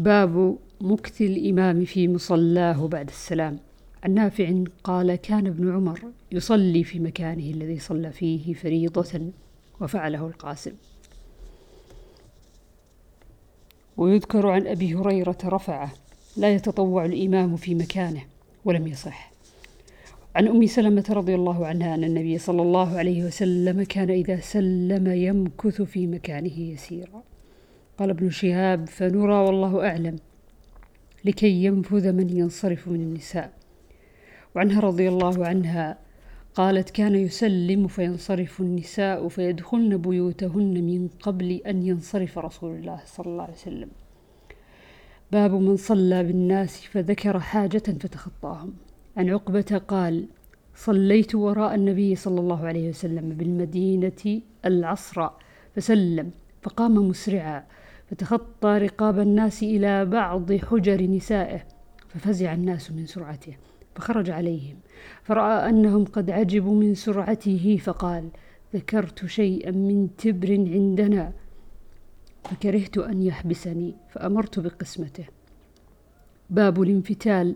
باب مكث الإمام في مصلاه بعد السلام. عن نافع قال كان ابن عمر يصلي في مكانه الذي صلى فيه فريضة وفعله القاسم. ويذكر عن أبي هريرة رفعه لا يتطوع الإمام في مكانه ولم يصح. عن أم سلمة رضي الله عنها أن النبي صلى الله عليه وسلم كان إذا سلم يمكث في مكانه يسيرا. قال ابن شهاب فنرى والله أعلم لكي ينفذ من ينصرف من النساء. وعنها رضي الله عنها قالت كان يسلم فينصرف النساء فيدخلن بيوتهن من قبل أن ينصرف رسول الله صلى الله عليه وسلم. باب من صلى بالناس فذكر حاجة فتخطاهم. عن عقبة قال صليت وراء النبي صلى الله عليه وسلم بالمدينة العصر فسلم فقام مسرعا فتخطى رقاب الناس إلى بعض حجر نسائه ففزع الناس من سرعته فخرج عليهم فرأى أنهم قد عجبوا من سرعته فقال ذكرت شيئا من تبر عندنا. فكرهت أن يحبسني فأمرت بقسمته. باب الانفتال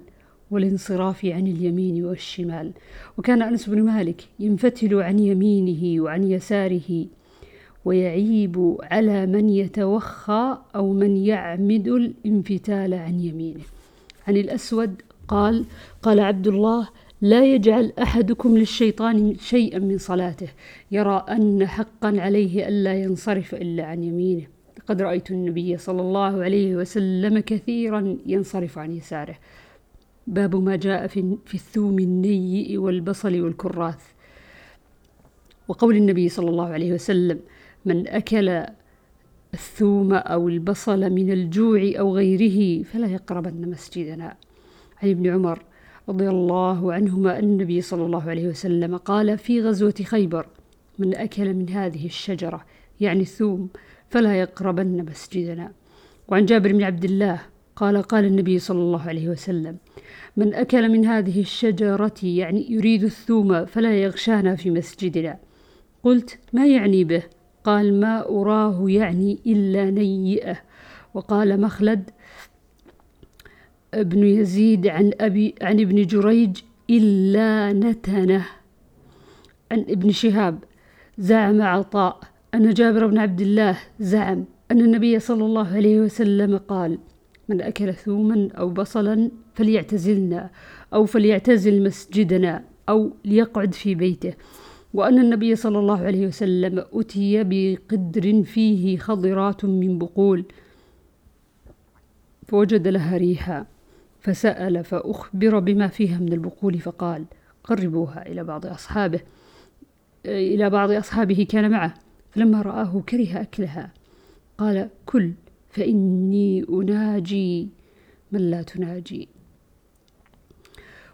والانصراف عن اليمين والشمال. وكان أنس بن مالك ينفتل عن يمينه وعن يساره ويعيب على من يتوخى أو من يعمد الانفتال عن يمينه. عن الأسود قال قال عبد الله لا يجعل أحدكم للشيطان شيئا من صلاته. يرى أن حقا عليه ألا ينصرف إلا عن يمينه. قد رأيت النبي صلى الله عليه وسلم كثيرا ينصرف عن يساره. باب ما جاء في, الثوم النيء والبصل والكراث. وقول النبي صلى الله عليه وسلم من أكل الثوم أو البصل من الجوع أو غيره فلا يقربن مسجدنا. عن ابن عمر رضي الله عنهما أن النبي صلى الله عليه وسلم قال في غزوة خيبر من أكل من هذه الشجرة يعني الثوم فلا يقربن مسجدنا. وعن جابر بن عبد الله قال قال النبي صلى الله عليه وسلم من أكل من هذه الشجرة يعني يريد الثوم فلا يغشانا في مسجدنا. قلت ما يعني به؟ قال ما أراه يعني إلا نيئة. وقال مخلد ابن يزيد عن أبي عن ابن جريج إلا نتنه. عن ابن شهاب زعم عطاء أن جابر بن عبد الله زعم أن النبي صلى الله عليه وسلم قال من أكل ثوما أو بصلا فليعتزلنا أو فليعتزل مسجدنا أو ليقعد في بيته. وأن النبي صلى الله عليه وسلم أتي بقدر فيه خضرات من بقول. فوجد لها ريحا فسأل فأخبر بما فيها من البقول فقال قربوها إلى بعض أصحابه إلى بعض أصحابه كان معه فلما رآه كره أكلها. قال كل فإني أناجي من لا تناجي.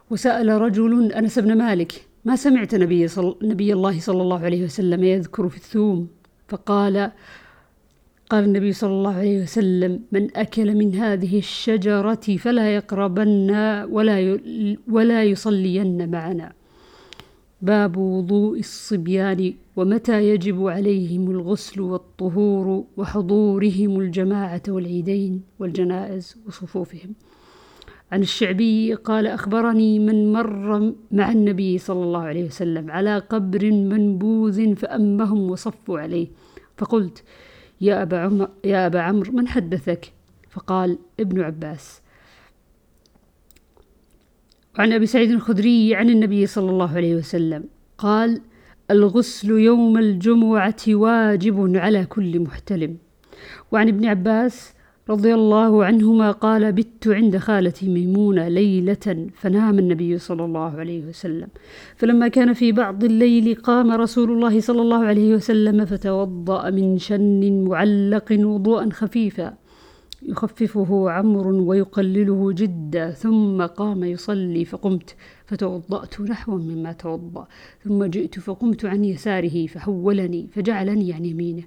وسأل رجل أنس بن مالك ما سمعت نبي, صل... نبي الله صلى الله عليه وسلم يذكر في الثوم. فقال قال النبي صلى الله عليه وسلم من أكل من هذه الشجرة فلا يقربن ولا ي... ولا يصلين معنا. باب وضوء الصبيان ومتى يجب عليهم الغسل والطهور وحضورهم الجماعة والعيدين والجنائز وصفوفهم. عن الشعبي قال أخبرني من مر مع النبي صلى الله عليه وسلم على قبر منبوذ فأمهم وصفوا عليه. فقلت يا أبا, عمر يا أبا عمرو من حدثك؟ فقال ابن عباس. وعن أبي سعيد الخدري عن النبي صلى الله عليه وسلم قال الغسل يوم الجمعة واجب على كل محتلم. وعن ابن عباس رضي الله عنهما قال بت عند خالتي ميمونة ليلة فنام النبي صلى الله عليه وسلم. فلما كان في بعض الليل قام رسول الله صلى الله عليه وسلم فتوضأ من شن معلق وضوءا خفيفا. يخففه عمر ويقلله جدا ثم قام يصلي فقمت فتوضأت نحوا مما توضأ ثم جئت فقمت عن يساره فحولني فجعلني عن يمينه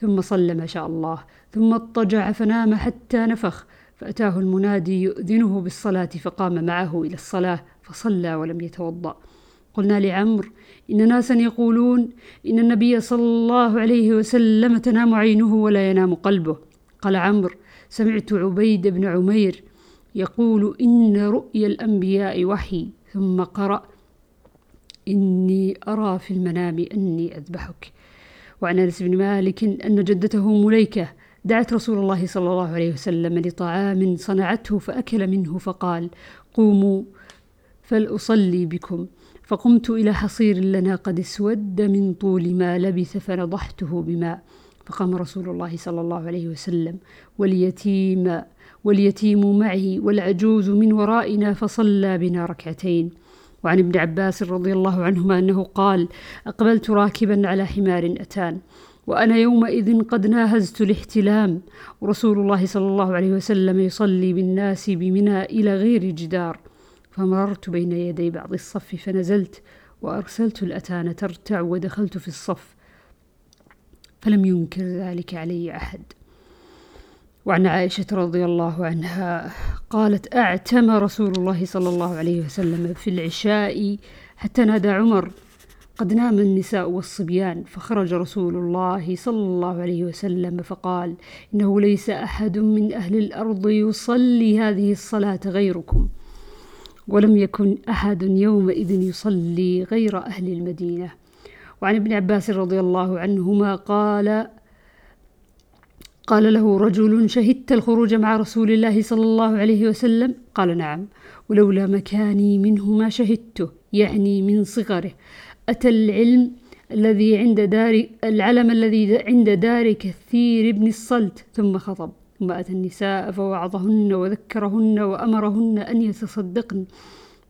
ثم صلى ما شاء الله ثم اضطجع فنام حتى نفخ فأتاه المنادي يؤذنه بالصلاة فقام معه إلى الصلاة فصلى ولم يتوضأ. قلنا لعمر إن ناسا يقولون إن النبي صلى الله عليه وسلم تنام عينه ولا ينام قلبه. قال عمرو سمعت عبيد بن عمير يقول إن رؤيا الأنبياء وحي. ثم قرأ إني أرى في المنام أني أذبحك. وعن أنس بن مالك أن جدته مليكة دعت رسول الله صلى الله عليه وسلم لطعام صنعته فأكل منه فقال قوموا فلأصلي بكم. فقمت إلى حصير لنا قد اسود من طول ما لبث فنضحته بماء. فقام رسول الله صلى الله عليه وسلم واليتيم واليتيم معي والعجوز من ورائنا فصلى بنا ركعتين. وعن ابن عباس رضي الله عنهما أنه قال أقبلت راكبا على حمار أتان وأنا يومئذ قد ناهزت الاحتلام. ورسول الله صلى الله عليه وسلم يصلي بالناس بمنى إلى غير جدار. فمررت بين يدي بعض الصف فنزلت وأرسلت الأتان ترتع ودخلت في الصف. فلم ينكر ذلك علي أحد. وعن عائشة رضي الله عنها قالت أعتم رسول الله صلى الله عليه وسلم في العشاء حتى نادى عمر. قد نام النساء والصبيان فخرج رسول الله صلى الله عليه وسلم فقال إنه ليس أحد من أهل الأرض يصلي هذه الصلاة غيركم ولم يكن أحد يومئذ يصلي غير أهل المدينة. وعن ابن عباس رضي الله عنهما قال قال له رجل شهدت الخروج مع رسول الله صلى الله عليه وسلم؟ قال نعم ولولا مكاني منه ما شهدته يعني من صغره. أتى العلم الذي عند دار العلم الذي عند دار كثير بن الصلت ثم خطب ثم أتى النساء فوعظهن وذكرهن وأمرهن أن يتصدقن.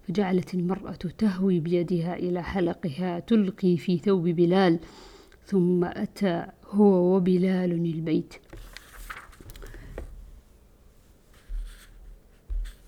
فجعلت المرأة تهوي بيدها إلى حلقها تلقي في ثوب بلال ثم أتى هو وبلال البيت.